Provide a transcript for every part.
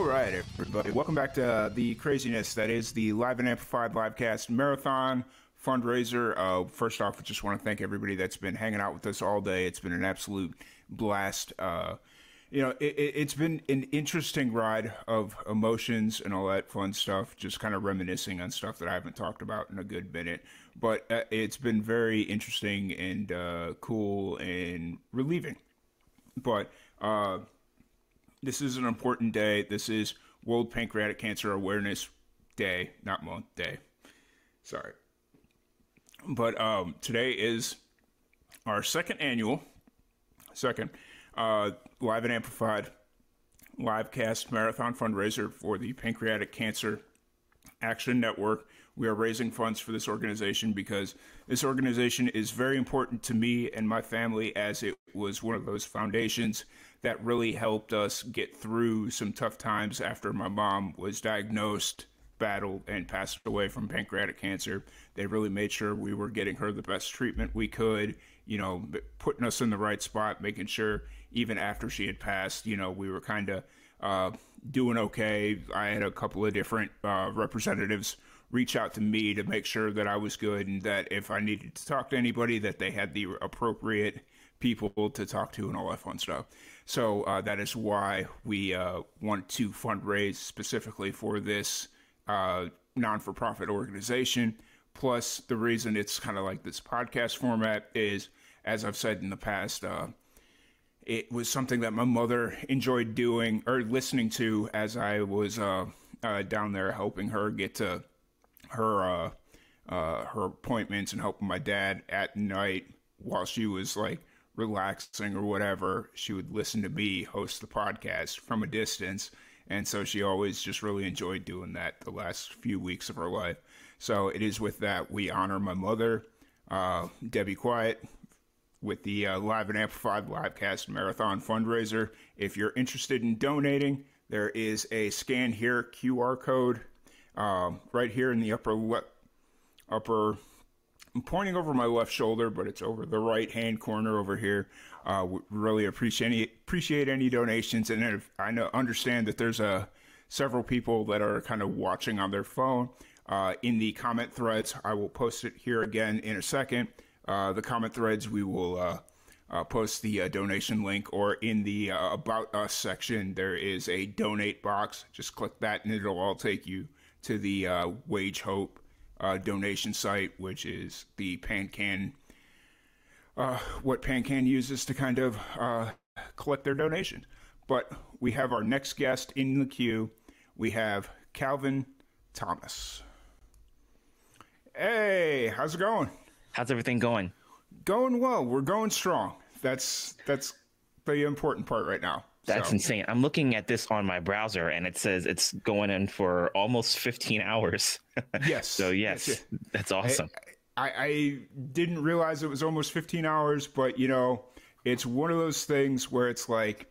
All right, everybody. Welcome back to uh, the craziness that is the Live and Amplified Livecast Marathon fundraiser. Uh, first off, I just want to thank everybody that's been hanging out with us all day. It's been an absolute blast. Uh, you know, it, has been an interesting ride of emotions and all that fun stuff, just kind of reminiscing on stuff that I haven't talked about in a good minute. But uh, it's been very interesting and uh, cool and relieving. But, uh, this is an important day. This is World Pancreatic Cancer Awareness Day, not month, day. Sorry. But um, today is our second annual, second, uh, live and amplified live cast marathon fundraiser for the Pancreatic Cancer Action Network. We are raising funds for this organization because this organization is very important to me and my family as it was one of those foundations that really helped us get through some tough times after my mom was diagnosed, battled, and passed away from pancreatic cancer. They really made sure we were getting her the best treatment we could, you know, putting us in the right spot, making sure even after she had passed, you know, we were kind of uh, doing okay. I had a couple of different uh, representatives reach out to me to make sure that I was good and that if I needed to talk to anybody, that they had the appropriate people to talk to and all that fun stuff. So uh, that is why we uh, want to fundraise specifically for this uh, non for profit organization. Plus, the reason it's kind of like this podcast format is, as I've said in the past, uh, it was something that my mother enjoyed doing or listening to as I was uh, uh, down there helping her get to her her appointments and helping my dad at night while she was like relaxing or whatever, she would listen to me host the podcast from a distance. And so she always just really enjoyed doing that the last few weeks of her life. So it is with that we honor my mother, uh, Debbie Quiet, with the uh, Live and Amplified Livecast Marathon fundraiser. If you're interested in donating, there is a scan here QR code uh, right here in the upper le- upper I'm pointing over my left shoulder, but it's over the right hand corner over here. Uh, really appreciate any, appreciate any donations, and if, I know understand that there's a uh, several people that are kind of watching on their phone. Uh, in the comment threads, I will post it here again in a second. Uh, the comment threads, we will uh, uh, post the donation link, or in the About Us section, there is a donate box. Just click that, and it'll all take you to the Wage Hope uh, donation site, which is the PanCan, uh, what PanCan uses to kind of uh, collect their donations. But we have our next guest in the queue. We have Calvin Thomas. Hey, how's it going? How's everything going? Going well. We're going strong. That's that's the important part right now. That's so. insane. I'm looking at this on my browser and it says it's going in for almost 15 hours. Yes. so, yes, yes, that's awesome. I, I, I didn't realize it was almost 15 hours, but you know, it's one of those things where it's like,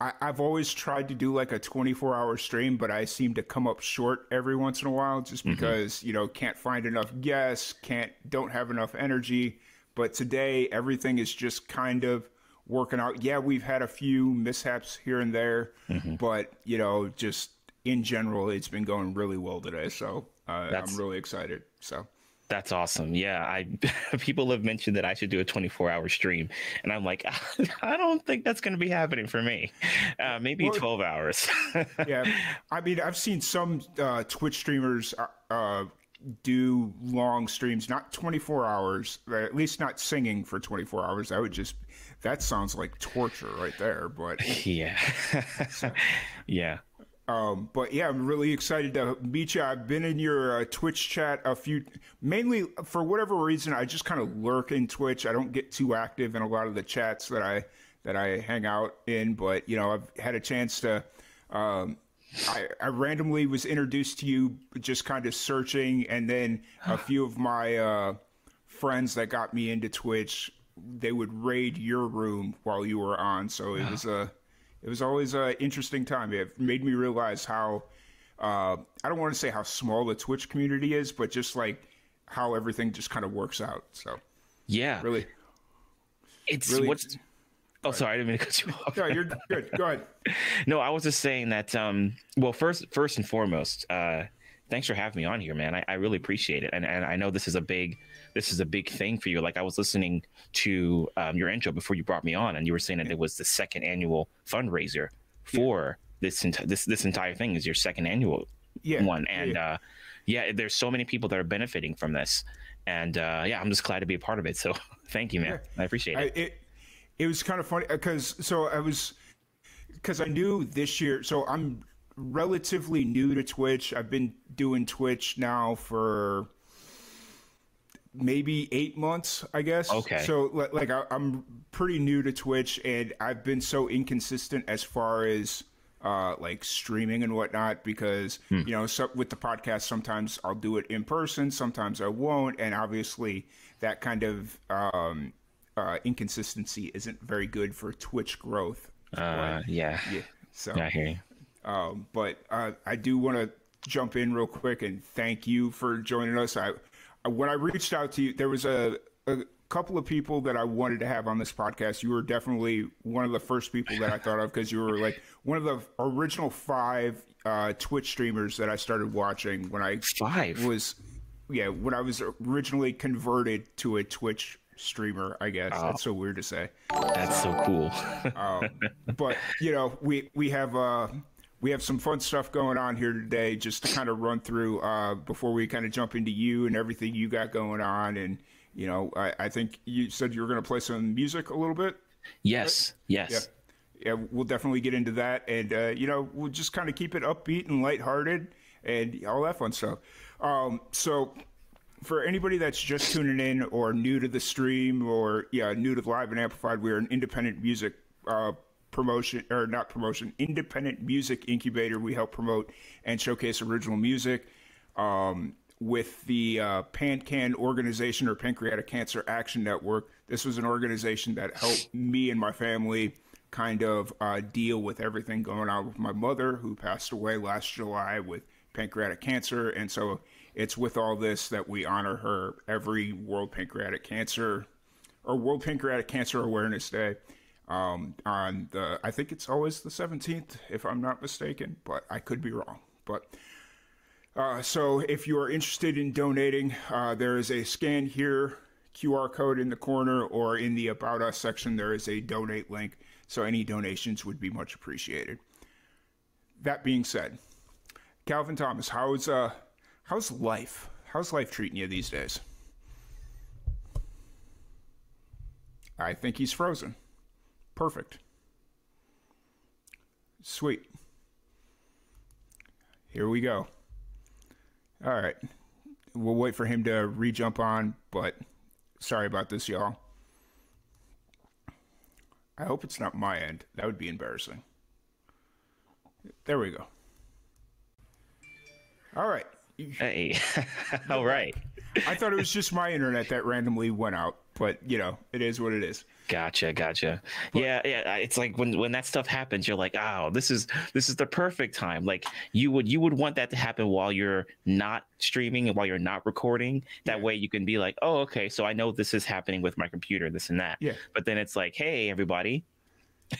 I, have always tried to do like a 24 hour stream, but I seem to come up short every once in a while just mm-hmm. because, mm-hmm. you know, can't find enough guests, can't, don't have enough energy. But today, everything is just kind of working out. Yeah, we've had a few mishaps here and there, mm-hmm. but you know, just in general, it's been going really well today. So uh, I'm really excited. So. That's awesome. Yeah, I people have mentioned that I should do a 24 hour stream, and I'm like, I don't think that's going to be happening for me. Uh, maybe well, 12 hours. yeah, I mean, I've seen some uh, Twitch streamers uh, uh do long streams, not 24 hours, at least not singing for 24 hours. I would just that sounds like torture right there. But yeah, so, yeah. Um, but yeah, I'm really excited to meet you. I've been in your uh, Twitch chat a few, mainly for whatever reason. I just kind of lurk in Twitch. I don't get too active in a lot of the chats that I that I hang out in, but you know, I've had a chance to. Um, I, I randomly was introduced to you just kind of searching, and then a few of my uh, friends that got me into Twitch, they would raid your room while you were on. So it was a, it was always an interesting time. It made me realize how, uh, I don't want to say how small the Twitch community is, but just like how everything just kind of works out. So yeah, really, it's really, what's Oh, sorry, I didn't mean to cut you off. No, you're good. Go ahead. no, I was just saying that. Um, well, first, first and foremost, uh, thanks for having me on here, man. I, I really appreciate it, and and I know this is a big, this is a big thing for you. Like I was listening to um, your intro before you brought me on, and you were saying that it was the second annual fundraiser for yeah. this enti- this this entire thing is your second annual yeah. one, and yeah. Uh, yeah, there's so many people that are benefiting from this, and uh, yeah, I'm just glad to be a part of it. So thank you, man. I appreciate it. I, it it was kind of funny because so I was because I knew this year. So I'm relatively new to Twitch. I've been doing Twitch now for maybe eight months, I guess. Okay. So like I, am pretty new to Twitch, and I've been so inconsistent as far as. Uh, like streaming and whatnot, because hmm. you know, so with the podcast, sometimes I'll do it in person, sometimes I won't, and obviously that kind of um, uh, inconsistency isn't very good for Twitch growth. Uh, yeah. Yeah. So I hear you. Um, but uh, I do want to jump in real quick and thank you for joining us. I when I reached out to you, there was a, a couple of people that I wanted to have on this podcast. You were definitely one of the first people that I thought of because you were like one of the original five uh, Twitch streamers that I started watching when I five was yeah when I was originally converted to a Twitch streamer, I guess. Oh. That's so weird to say. That's so cool. um, but you know, we we have uh we have some fun stuff going on here today just to kind of run through uh before we kind of jump into you and everything you got going on and you know, I, I think you said you were going to play some music a little bit. Yes. Right? Yes. Yeah. Yeah, we'll definitely get into that, and uh, you know, we'll just kind of keep it upbeat and lighthearted, and all that fun stuff. Um, so for anybody that's just tuning in or new to the stream or yeah new to live and amplified we're an independent music uh, promotion or not promotion independent music incubator we help promote and showcase original music um, with the uh, pancan organization or pancreatic cancer action network. This was an organization that helped me and my family kind of uh, deal with everything going on with my mother who passed away last july with pancreatic cancer. And so it's with all this that we honor her every World Pancreatic Cancer or World Pancreatic Cancer Awareness Day um, on the, I think it's always the 17th, if I'm not mistaken, but I could be wrong. But uh, so if you are interested in donating, uh, there is a scan here, QR code in the corner, or in the About Us section, there is a donate link. So any donations would be much appreciated. That being said, Calvin Thomas, how's uh, How's life? How's life treating you these days? I think he's frozen. Perfect. Sweet. Here we go. All right. We'll wait for him to re jump on, but sorry about this, y'all. I hope it's not my end. That would be embarrassing. There we go. All right. Hey, all right. I thought it was just my internet that randomly went out, but you know, it is what it is. Gotcha, gotcha. But, yeah, yeah. It's like when when that stuff happens, you're like, oh, this is this is the perfect time. Like you would you would want that to happen while you're not streaming and while you're not recording. That yeah. way you can be like, oh, okay, so I know this is happening with my computer, this and that. Yeah. But then it's like, hey, everybody,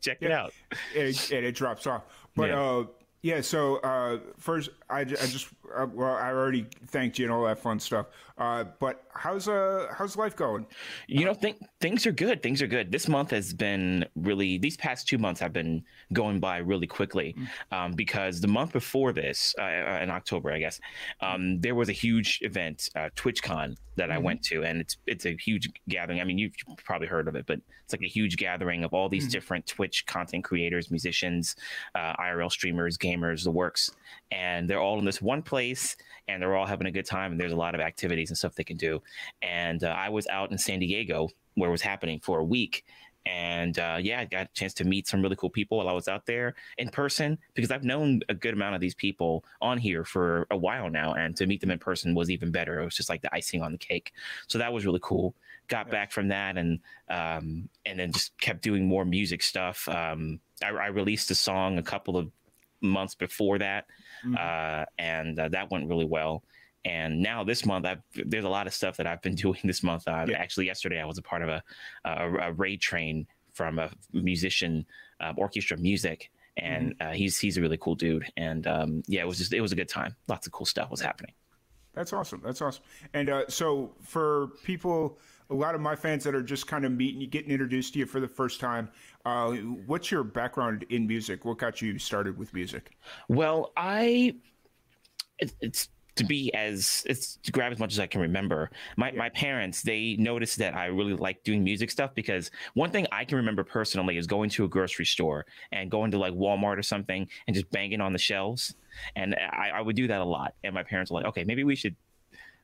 check yeah. it out. And it, and it drops off. But yeah. uh yeah, so uh, first, I, I just uh, well, I already thanked you and all that fun stuff. Uh, but how's uh how's life going? You know, th- things are good. Things are good. This month has been really. These past two months have been going by really quickly, mm. um, because the month before this, uh, uh, in October, I guess, um, there was a huge event, uh, TwitchCon, that mm. I mm-hmm. went to, and it's it's a huge gathering. I mean, you've probably heard of it, but it's like a huge gathering of all these mm. different Twitch content creators, musicians, uh, IRL streamers, gamers, the works, and they're all in this one place and they're all having a good time and there's a lot of activities and stuff they can do and uh, i was out in san diego where it was happening for a week and uh, yeah, I got a chance to meet some really cool people while I was out there in person because I've known a good amount of these people on here for a while now, and to meet them in person was even better. It was just like the icing on the cake. So that was really cool. Got yeah. back from that, and um, and then just kept doing more music stuff. Um, I, I, released a song a couple of months before that, mm-hmm. uh, and uh, that went really well. And now this month I've, there's a lot of stuff that i've been doing this month. Uh, yeah. actually yesterday i was a part of a, a, a raid train from a musician um, orchestra music. And mm-hmm. uh, he's he's a really cool dude. And um, yeah it was just it was a good time. Lots of cool stuff was happening. That's awesome. That's awesome. And uh, so for people a lot of my fans that are just kind of meeting you getting introduced to you for the first time uh, what's your background in music what got you started with music well i it, it's to be as it's to grab as much as I can remember. My my parents they noticed that I really like doing music stuff because one thing I can remember personally is going to a grocery store and going to like Walmart or something and just banging on the shelves, and I, I would do that a lot. And my parents were like, "Okay, maybe we should."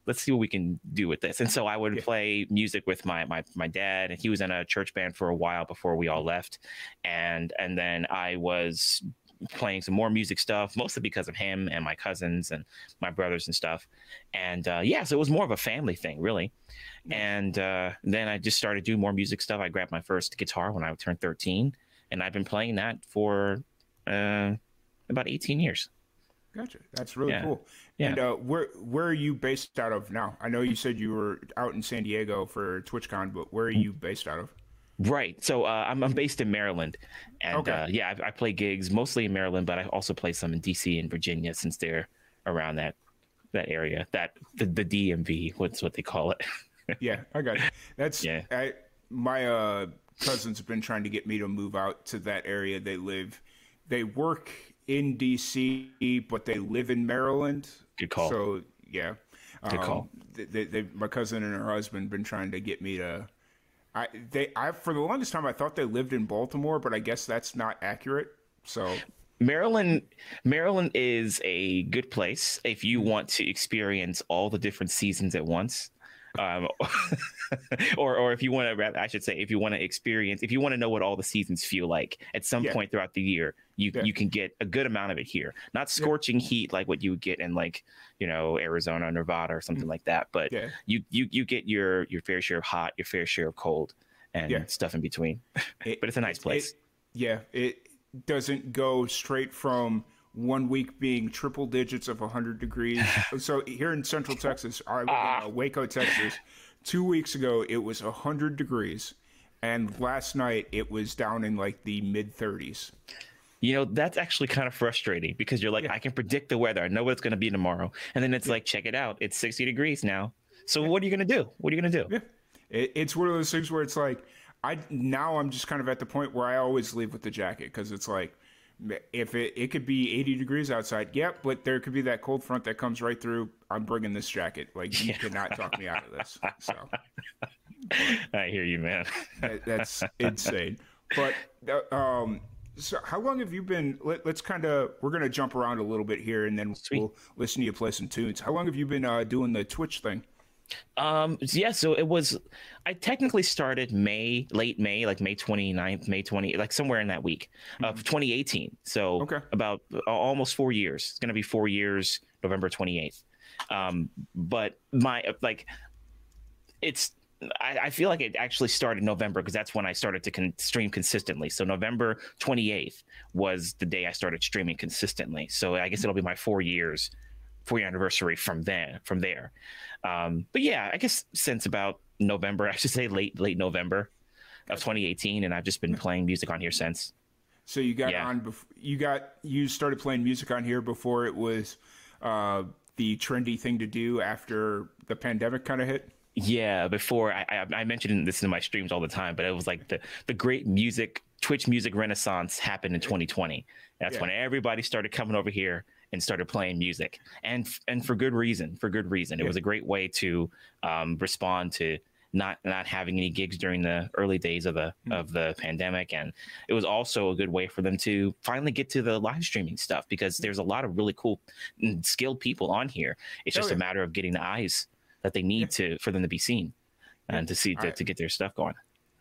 Let's see what we can do with this. And so I would yeah. play music with my, my my dad, and he was in a church band for a while before we all left, and and then I was playing some more music stuff, mostly because of him and my cousins and my brothers and stuff. And uh, yeah, so it was more of a family thing, really. And uh, then I just started doing more music stuff. I grabbed my first guitar when I turned 13, and I've been playing that for uh, about 18 years. Gotcha. That's really yeah. cool. Yeah. And uh, where where are you based out of now? I know you said you were out in San Diego for TwitchCon, but where are you based out of? Right. So uh, I'm, I'm based in Maryland, and okay. uh, yeah, I, I, play gigs mostly in Maryland, but I also play some in DC and Virginia since they're around that that area. That the, the DMV, what's what they call it. yeah, I got it. That's yeah. I, my uh, cousins have been trying to get me to move out to that area. They live, they work in DC, but they live in Maryland. Good call. So yeah, good um, call. They, they, my cousin and her husband been trying to get me to I they I for the longest time I thought they lived in Baltimore, but I guess that's not accurate. So Maryland Maryland is a good place if you want to experience all the different seasons at once. Um, or or if you want to I should say if you want to experience if you want to know what all the seasons feel like at some yeah. point throughout the year you yeah. you can get a good amount of it here not scorching yeah. heat like what you would get in like you know Arizona Nevada or something mm-hmm. like that but you you you get your your fair share of hot your fair share of cold and stuff in between it, but it's a nice place it, yeah it doesn't go straight from one week being triple digits of 100 degrees. so here in Central Texas, live uh, Waco, Texas. Two weeks ago, it was 100 degrees, and last night it was down in like the mid 30s. You know, that's actually kind of frustrating because you're like, yeah. I can predict the weather. I know what it's going to be tomorrow. And then it's yeah. like, check it out. It's 60 degrees now. So yeah. what are you going to do? What are you going to do? Yeah. It, it's one of those things where it's like, I now I'm just kind of at the point where I always leave with the jacket because it's like, if it, it could be 80 degrees outside yep but there could be that cold front that comes right through i'm bringing this jacket like you cannot talk me out of this so i hear you man that, that's insane but uh, um so how long have you been let, us kind of we're going to jump around a little bit here and then Sweet. we'll listen to you play some tunes how long have you been uh, doing the twitch thing um, yeah, so it was, I technically started May, late May, like May 29th, May 20, like somewhere in that week of mm-hmm. 2018. So okay. about uh, almost four years. It's going to be four years, November 28th. Um, but my, like, it's, I, I, feel like it actually started November because that's when I started to con- stream consistently. So November 28th was the day I started streaming consistently. So I guess it'll be my four years, four year anniversary from then, from there. Um, but yeah, I guess since about November, I should say late late November of 2018, and I've just been playing music on here since. So you got yeah. on, bef- you got you started playing music on here before it was uh, the trendy thing to do after the pandemic kind of hit. Yeah, before I, I, I mentioned this in my streams all the time, but it was like the the great music Twitch music renaissance happened in 2020. That's yeah. when everybody started coming over here and started playing music, and and for good reason. For good reason, it yeah. was a great way to um, respond to not not having any gigs during the early days of the mm-hmm. of the pandemic, and it was also a good way for them to finally get to the live streaming stuff because there's a lot of really cool, skilled people on here. It's oh, just oh, yeah. a matter of getting the eyes that they need yeah. to for them to be seen and to see to, to get their stuff going.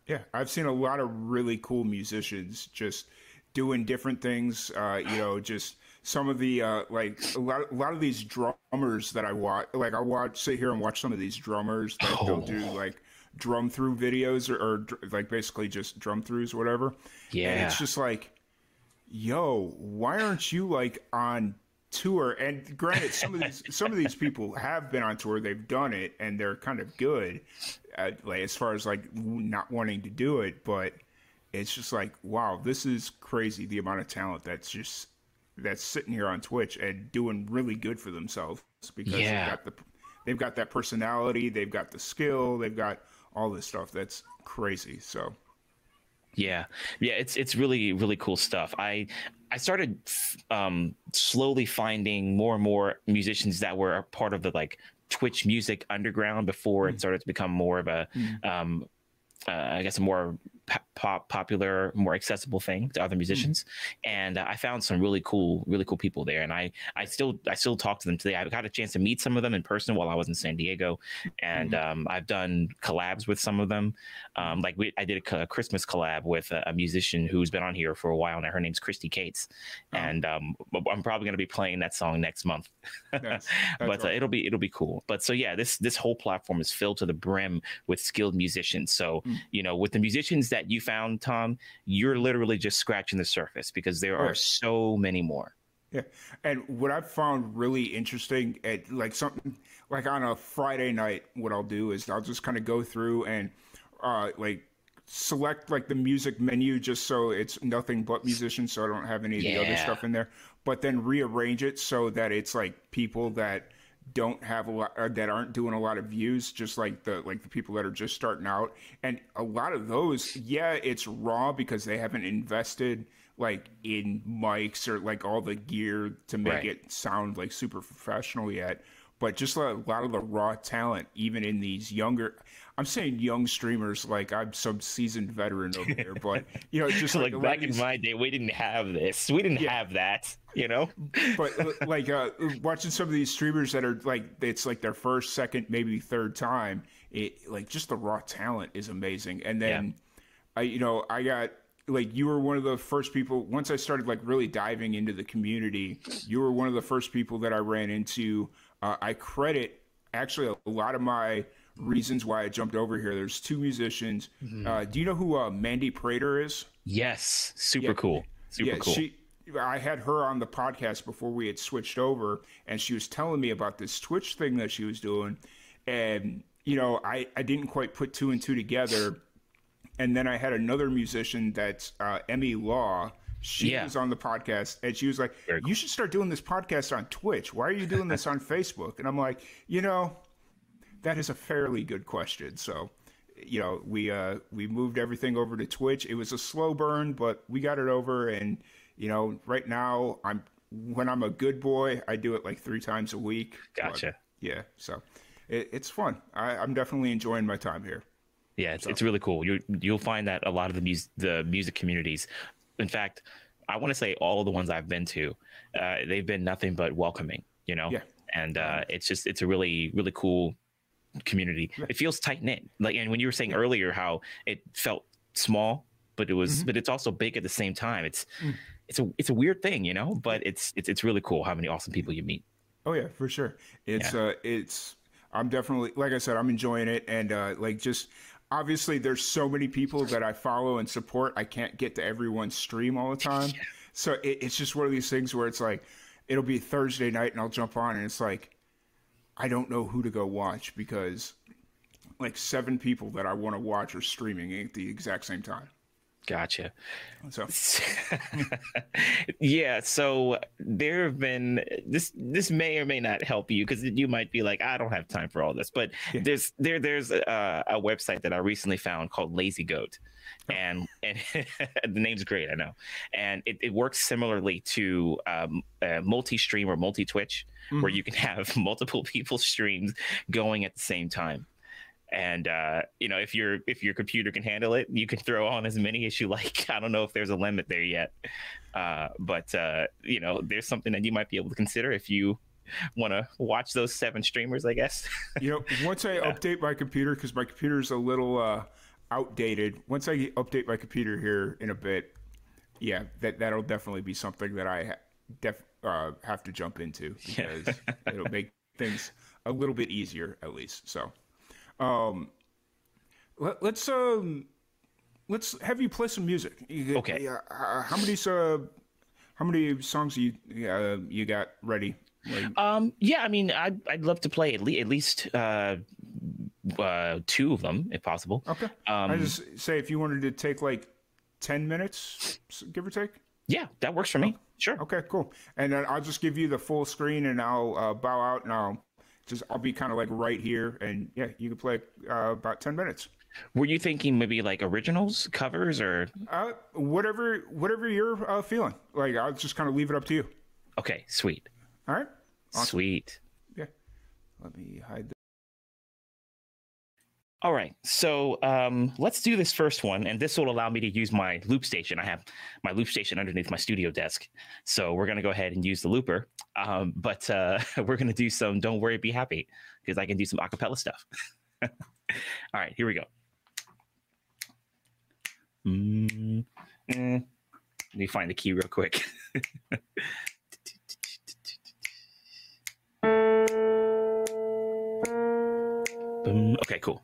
Yeah, I've seen a lot of really cool musicians just doing different things. Uh, you know, just some of the uh, like a lot, a lot of these drummers that I watch. Like I watch, sit here and watch some of these drummers that oh. they'll do like drum through videos or, or, like basically just drum throughs or whatever. Yeah, and it's just like, yo, why aren't you like on tour? And granted, some of these some of these people have been on tour, they've done it, and they're kind of good, at, like as far as like not wanting to do it, but it's just like, wow, this is crazy. The amount of talent that's just that's sitting here on Twitch and doing really good for themselves because yeah. they've got the they've got that personality, they've got the skill, they've got all this stuff. That's crazy. So yeah, yeah, it's it's really really cool stuff. I I started um, slowly finding more and more musicians that were part of the like Twitch music underground before mm. it started to become more of a mm. um, uh, I guess a more pop popular, more accessible thing to other musicians. Mm. And uh, I found some really cool, really cool people there. And I, I still, I still talk to them today. I got a chance to meet some of them in person while I was in San Diego, and mm. um, I've done collabs with some of them. Um, like we, I did a, a Christmas collab with a, a, musician who's been on here for a while now. Her name's Christy Cates, oh. and um, I'm probably going to be playing that song next month. That's, that's but uh, it'll be it'll be cool. But so yeah, this this whole platform is filled to the brim with skilled musicians. So mm. you know, with the musicians that you found, Tom, you're literally just scratching the surface because there are so many more. Yeah, and what I've found really interesting at like something like on a Friday night, what I'll do is I'll just kind of go through and uh, like select like the music menu just so it's nothing but musicians, so I don't have any of yeah. the other stuff in there. But then rearrange it so that it's like people that don't have a lot uh, that aren't doing a lot of views just like the like the people that are just starting out and a lot of those yeah it's raw because they haven't invested like in mics or like all the gear to make right. it sound like super professional yet but just a lot of the raw talent even in these younger I'm saying young streamers like I'm some seasoned veteran over here, but you know, just like, like back in my day, we didn't have this. We didn't yeah. have that, you know. but uh, like uh, watching some of these streamers that are like it's like their first, second, maybe third time. It like just the raw talent is amazing, and then yeah. I, you know, I got like you were one of the first people once I started like really diving into the community. You were one of the first people that I ran into. Uh, I credit actually a lot of my reasons why I jumped over here. There's two musicians. Mm-hmm. Uh, do you know who uh, Mandy Prater is? Yes, super yeah. cool. Super yeah, cool. She, I had her on the podcast before we had switched over, and she was telling me about this Twitch thing that she was doing, and you know, I I didn't quite put two and two together, and then I had another musician that's uh, Emmy Law. She yeah. was on the podcast, and she was like, cool. "You should start doing this podcast on Twitch. Why are you doing this on Facebook?" And I'm like, you know, that is a fairly good question. So, you know, we uh, we moved everything over to Twitch. It was a slow burn, but we got it over. And you know, right now, I'm when I'm a good boy, I do it like three times a week. Gotcha. But, yeah, so it, it's fun. I, am definitely enjoying my time here. Yeah, it's, so. it's really cool. You you'll find that a lot of the music the music communities, in fact, I want to say all of the ones I've been to, uh, they've been nothing but welcoming. You know. Yeah. And uh, it's just it's a really really cool community. It feels tight knit. Like, and when you were saying earlier how it felt small, but it was, mm-hmm. but it's also big at the same time. It's, mm. it's a, it's a weird thing, you know. But it's, it's, it's really cool how many awesome people you meet. Oh yeah, for sure. It's, yeah. uh, it's. I'm definitely, like I said, I'm enjoying it, and uh, like just obviously, there's so many people that I follow and support. I can't get to everyone's stream all the time, yeah. so it, it's just one of these things where it's like, it'll be Thursday night, and I'll jump on, and it's like I don't know who to go watch because like seven people that I want to watch are streaming at the exact same time. Gotcha. So yeah, so there have been this this may or may not help you because you might be like I don't have time for all this, but yeah. there's there there's a, a, website that I recently found called Lazy Goat, oh. and and the name's great I know, and it, it works similarly to um, multi stream or multi Twitch mm-hmm. where you can have multiple people streams going at the same time and uh, you know if your if your computer can handle it you can throw on as many as you like i don't know if there's a limit there yet uh, but uh, you know there's something that you might be able to consider if you want to watch those seven streamers i guess you know once i yeah. update my computer because my computer is a little uh, outdated. Once I update my computer here in a bit, yeah, that that'll definitely be something that I def uh, have to jump into because it'll make things a little bit easier at least. So, um, let, us um, let's have you play some music. You, okay. Uh, how many uh, how many songs you uh, you got ready? Like, um, yeah, I mean, I'd, I'd love to play at, le- at least uh, uh, two of them if possible. Okay. Um, I just say if you wanted to take like ten minutes, give or take. Yeah, that works for me. Oh, sure. Okay, cool. And then I'll just give you the full screen, and I'll uh, bow out, and I'll just I'll be kind of like right here, and yeah, you can play uh, about ten minutes. Were you thinking maybe like originals, covers, or uh, whatever whatever you're uh, feeling? Like I'll just kind of leave it up to you. Okay, sweet. All right. Awesome. Sweet. Yeah. Let me hide. All right, so um, let's do this first one, and this will allow me to use my loop station. I have my loop station underneath my studio desk, so we're gonna go ahead and use the looper. Um, but uh, we're gonna do some "Don't Worry, Be Happy" because I can do some acapella stuff. All right, here we go. Mm-hmm. Let me find the key real quick. Okay, cool.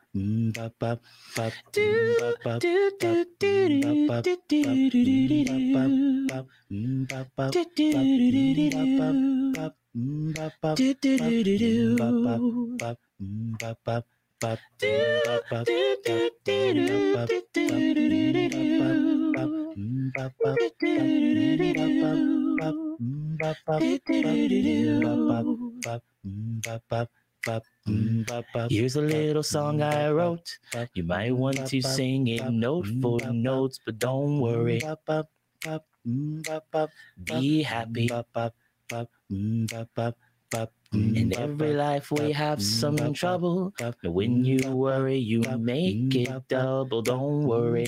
bop, Here's a little song I wrote. You might want to sing it note for notes, but don't worry. Be happy. In every life we have some trouble. But when you worry, you make it double. Don't worry.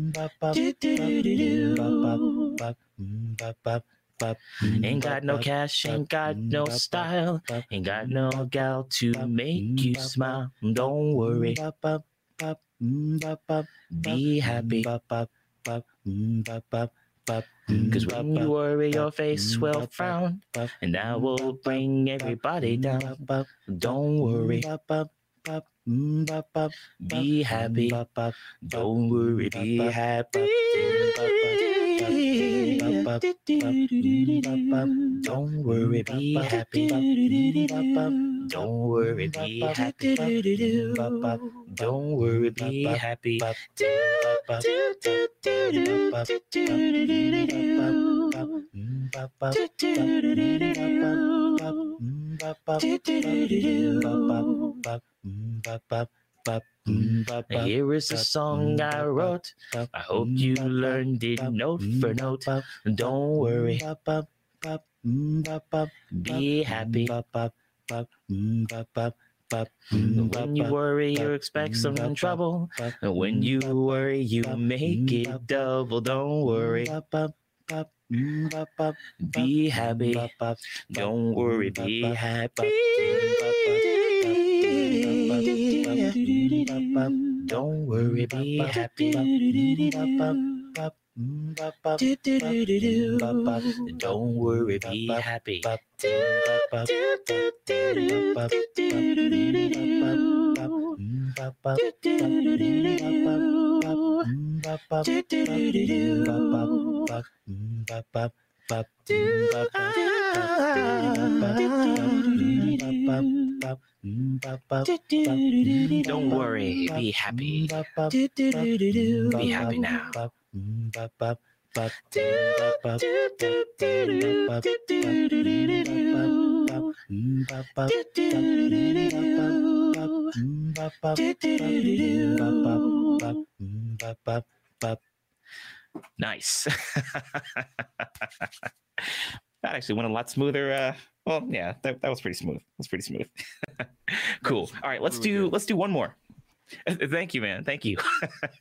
Ain't got no cash, ain't got no style, ain't got no gal to make you smile. Don't worry, be happy. Cause when you worry, your face will frown, and that will bring everybody down. Don't worry, be happy. Don't worry, be happy. Don't worry, be happy. Don't worry, be happy. Don't worry, be happy. Here is a song I wrote. I hope you learned it note for note. Don't worry. Be happy. When you worry, you expect some trouble. When you worry, you make it double. Don't worry. Be happy. Don't worry, be happy. Don't worry, be happy. Don't worry, be happy. Don't worry, be happy. Be happy now. Nice. that actually went a lot smoother. Uh, well, yeah, that, that was pretty smooth. That's pretty smooth. cool. All right, let's really do good. let's do one more. Thank you, man. Thank you.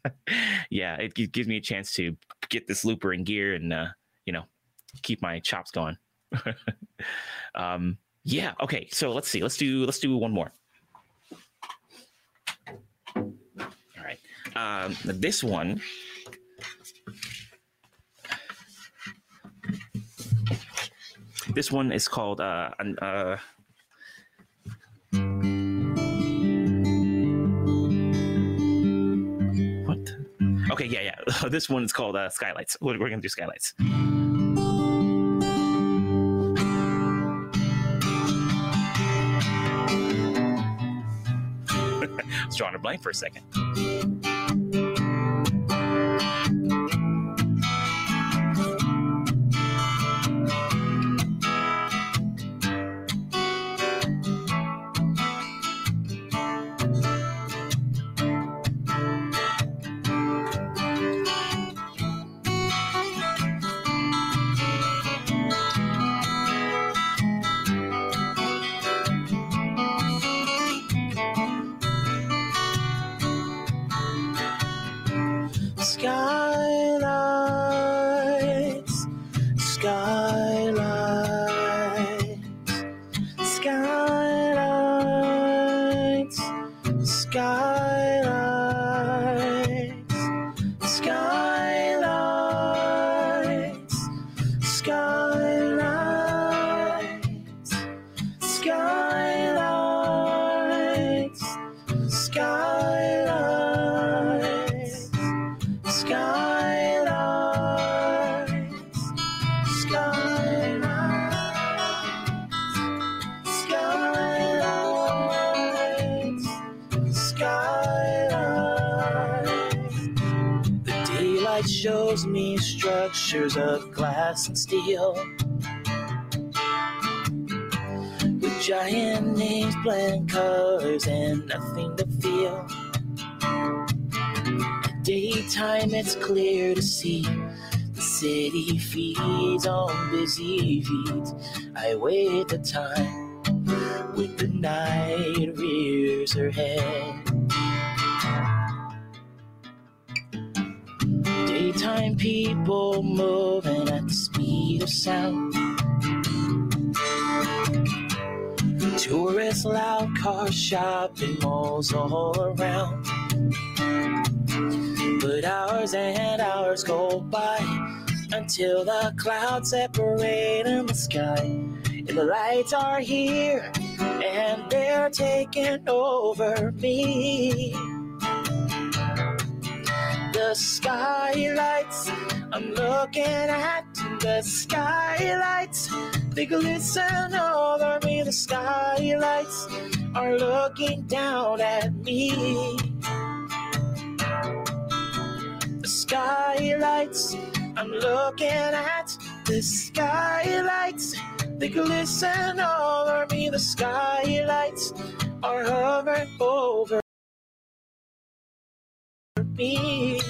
yeah, it gi- gives me a chance to get this looper in gear and uh, you know keep my chops going. um, yeah. Okay. So let's see. Let's do let's do one more. All right. Um, this one. This one is called uh, uh what? Okay, yeah, yeah. This one is called uh, Skylights. We're, we're gonna do Skylights. I was drawing a blank for a second. Shows me structures of glass and steel. With giant names, blend colors, and nothing to feel At daytime it's clear to see city feeds on busy feet. I wait the time when the night rears her head. Daytime people moving at the speed of sound. Tourists loud cars shopping malls all around. But hours and hours go by until the clouds separate in the sky. And the lights are here and they're taking over me. The skylights, I'm looking at the skylights. They glisten over me. The skylights are looking down at me. The skylights, I'm looking at the skylights. They glisten all over me. The skylights are hovering over me.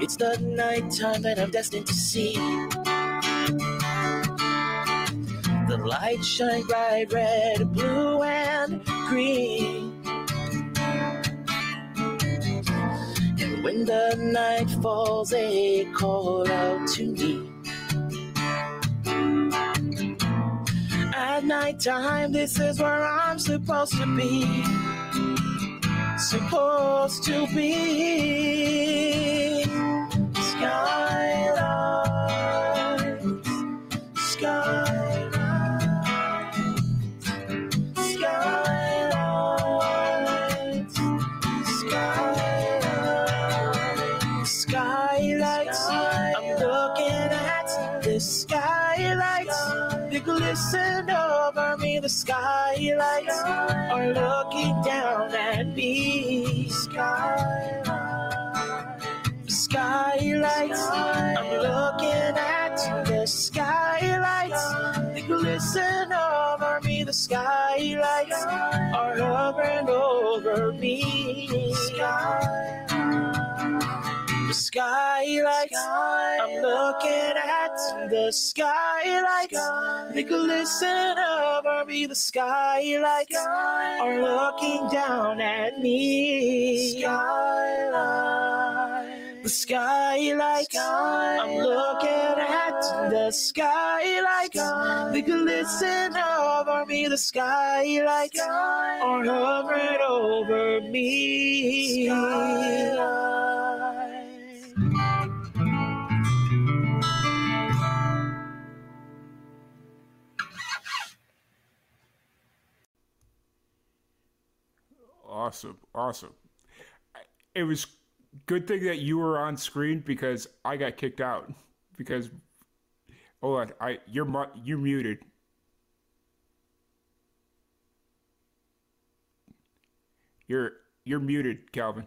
It's the nighttime that I'm destined to see. The lights shine bright red, blue, and green. When the night falls, they call out to me. At nighttime, this is where I'm supposed to be. Supposed to be. Skylights, skylights are looking down at me. Skylights. Skylights. I'm looking at the skylights. They glisten over me. The skylights are hovering over The skylights. I'm looking at the skylights. They glisten over me. The skylights are looking down at me. The skylights. I'm looking at the skylights. They glisten over me. The skylights are hovering over me. Awesome, awesome. It was good thing that you were on screen because I got kicked out because hold on, I you're mu- you're muted. You're you're muted, Calvin.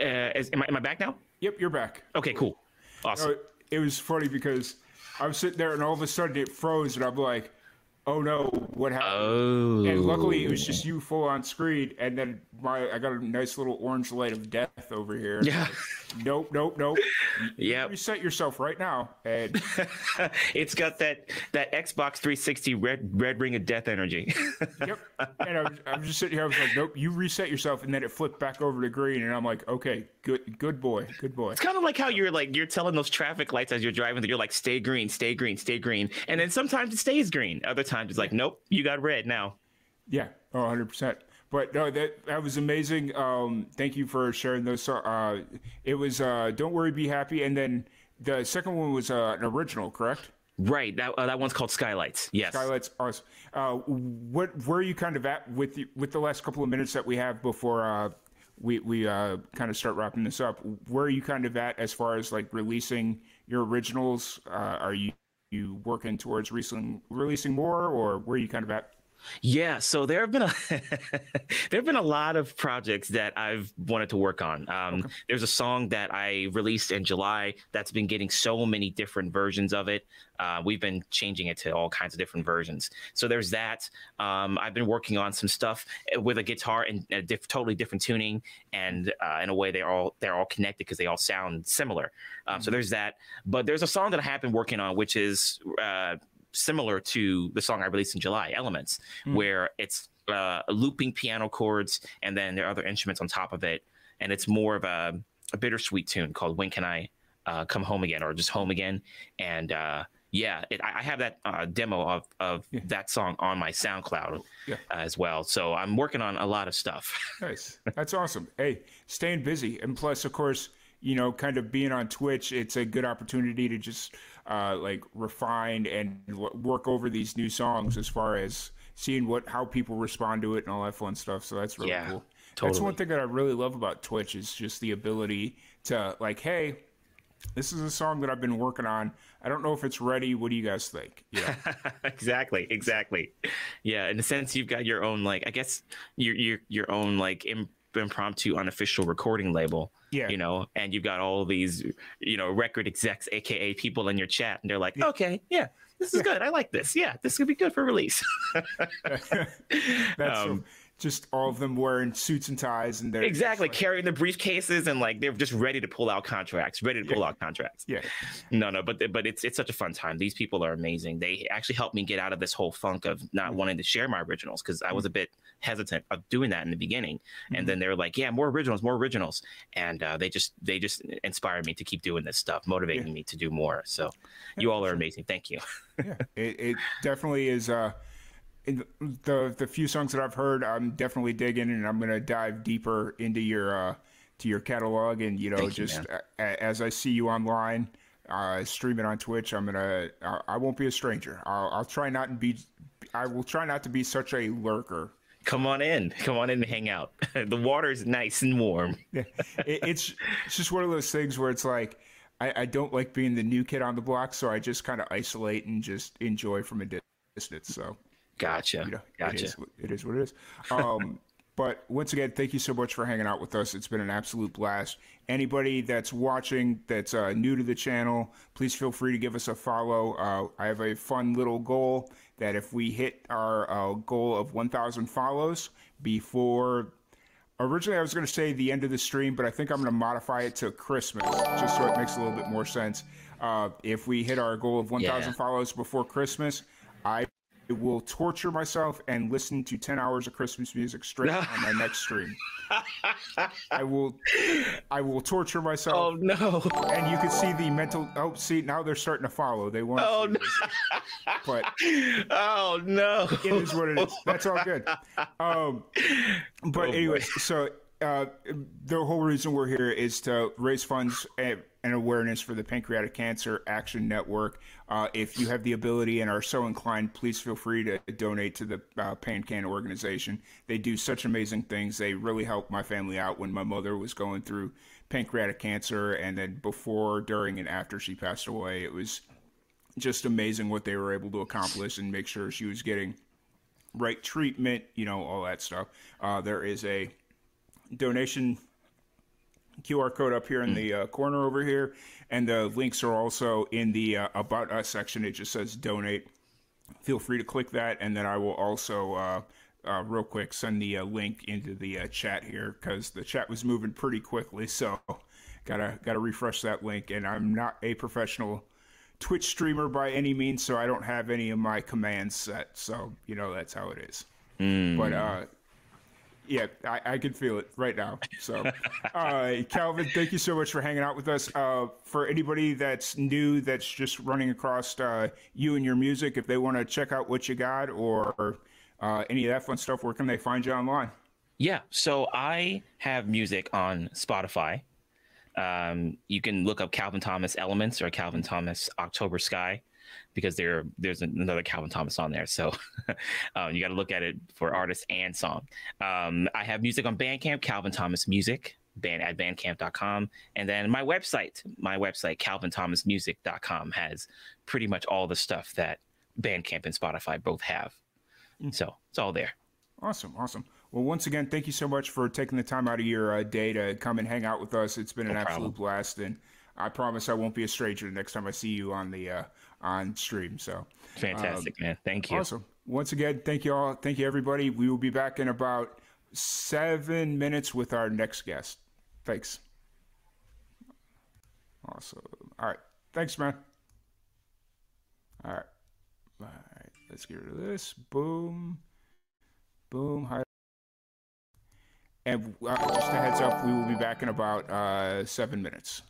Uh, is, am, I, am I back now? Yep, you're back. Okay, cool. Awesome. No, it was funny because I was sitting there and all of a sudden it froze and I'm like, oh no, what happened? Oh. And luckily, it was oh. just you full on screen, and then my I got a nice little orange light of death over here. Yeah. Nope, nope, nope. Yep. Reset yourself right now, and it's got that that Xbox 360 red red ring of death energy. yep. And I was, I was just sitting here. I was like, nope. You reset yourself, and then it flipped back over to green, and I'm like, okay, good, good boy, good boy. It's kind of like how you're like you're telling those traffic lights as you're driving that you're like stay green, stay green, stay green, and then sometimes it stays green. Other times it's like nope, you got red now. Yeah, oh, 100 percent. But no, that that was amazing. Um, thank you for sharing those. Uh, it was uh, "Don't Worry, Be Happy," and then the second one was uh, an original, correct? Right. That uh, that one's called Skylights. Yes. Skylights. Awesome. Uh, what where are you kind of at with the, with the last couple of minutes that we have before uh, we we uh, kind of start wrapping this up? Where are you kind of at as far as like releasing your originals? Uh, are you you working towards releasing releasing more, or where are you kind of at? Yeah, so there have been a there have been a lot of projects that I've wanted to work on. Um, okay. There's a song that I released in July that's been getting so many different versions of it. Uh, we've been changing it to all kinds of different versions. So there's that. Um, I've been working on some stuff with a guitar and a diff- totally different tuning, and uh, in a way they're all they're all connected because they all sound similar. Um, mm-hmm. So there's that. But there's a song that I have been working on, which is uh, similar to the song I released in July, Elements, mm. where it's uh, looping piano chords and then there are other instruments on top of it. And it's more of a, a bittersweet tune called When Can I uh, Come Home Again or just Home Again. And uh, yeah, it, I have that uh, demo of, of yeah. that song on my SoundCloud yeah. as well. So I'm working on a lot of stuff. nice. That's awesome. Hey, staying busy. And plus, of course, you know, kind of being on Twitch, it's a good opportunity to just uh, like refine and work over these new songs as far as seeing what how people respond to it and all that fun stuff. So that's really yeah, cool. Totally. That's one thing that I really love about Twitch is just the ability to like, hey, this is a song that I've been working on. I don't know if it's ready. What do you guys think? Yeah, exactly, exactly. Yeah, in a sense, you've got your own like, I guess your your your own like impromptu unofficial recording label yeah. You know, and you've got all these, you know, record execs, aka people in your chat, and they're like, yeah. okay, yeah, this is yeah. good. I like this. Yeah, this could be good for release. That's um, just all of them wearing suits and ties and they're exactly like, carrying the briefcases and like they're just ready to pull out contracts, ready to pull yeah. out contracts. Yeah. No, no, but but it's it's such a fun time. These people are amazing. They actually helped me get out of this whole funk of not mm-hmm. wanting to share my originals because I was a bit hesitant of doing that in the beginning. Mm-hmm. And then they were like, "Yeah, more originals, more originals," and uh, they just they just inspired me to keep doing this stuff, motivating yeah. me to do more. So, yeah, you all are amazing. Thank you. yeah, it, it definitely is. Uh, the the few songs that I've heard, I'm definitely digging, and I'm gonna dive deeper into your uh, to your catalog, and you know, Thank just you, a, as I see you online, uh, streaming on Twitch, I'm gonna I, I won't be a stranger. I'll, I'll try not to be, I will try not to be such a lurker. Come on in. Come on in and hang out. The water's nice and warm. It, it's it's just one of those things where it's like I, I don't like being the new kid on the block, so I just kind of isolate and just enjoy from a distance. So, gotcha, you know, gotcha. It is, it is what it is. Um, but once again, thank you so much for hanging out with us. It's been an absolute blast. Anybody that's watching that's uh, new to the channel, please feel free to give us a follow. Uh, I have a fun little goal that if we hit our uh, goal of 1,000 follows before originally I was going to say the end of the stream, but I think I'm going to modify it to Christmas just so it makes a little bit more sense. Uh, if we hit our goal of 1,000 yeah. follows before Christmas, I will torture myself and listen to 10 hours of Christmas music straight on my next stream. I will I will torture myself. Oh no. And you can see the mental oh see now they're starting to follow. They want Oh no. But Oh no. It is what it is. That's all good. Um but oh, anyway, so uh, the whole reason we're here is to raise funds and, and awareness for the Pancreatic Cancer Action Network. Uh, if you have the ability and are so inclined, please feel free to donate to the uh, PanCan organization. They do such amazing things. They really helped my family out when my mother was going through pancreatic cancer, and then before, during, and after she passed away. It was just amazing what they were able to accomplish and make sure she was getting right treatment, you know, all that stuff. Uh, there is a donation QR code up here in mm. the uh, corner over here, and the links are also in the uh, About Us section. It just says donate. Feel free to click that, and then I will also, uh, uh real quick, send the uh, link into the uh, chat here because the chat was moving pretty quickly. So, gotta gotta refresh that link. And I'm not a professional Twitch streamer by any means, so I don't have any of my commands set. So you know that's how it is. Mm. But yeah, I, I can feel it right now. So, uh, Calvin, thank you so much for hanging out with us. Uh, for anybody that's new, that's just running across uh, you and your music, if they want to check out what you got or uh, any of that fun stuff, where can they find you online? Yeah, so I have music on Spotify. Um, you can look up Calvin Thomas Elements or Calvin Thomas October Sky because there there's another Calvin Thomas on there. So um, you got to look at it for artist and song. Um, I have music on Bandcamp, Calvin Thomas Music, band at bandcamp.com. And then my website, my website, calvinthomasmusic.com, has pretty much all the stuff that Bandcamp and Spotify both have. Mm. So it's all there. Awesome. Awesome. Well, once again, thank you so much for taking the time out of your uh, day to come and hang out with us. It's been no an problem. absolute blast. And I promise I won't be a stranger the next time I see you on the uh, on stream. So fantastic, um, man. Thank you. Awesome. Once again, thank you all. Thank you, everybody. We will be back in about seven minutes with our next guest. Thanks. Awesome. All right. Thanks, man. All right. All right. Let's get rid of this. Boom. Boom. Hi. And uh, just a heads up, we will be back in about uh, seven minutes.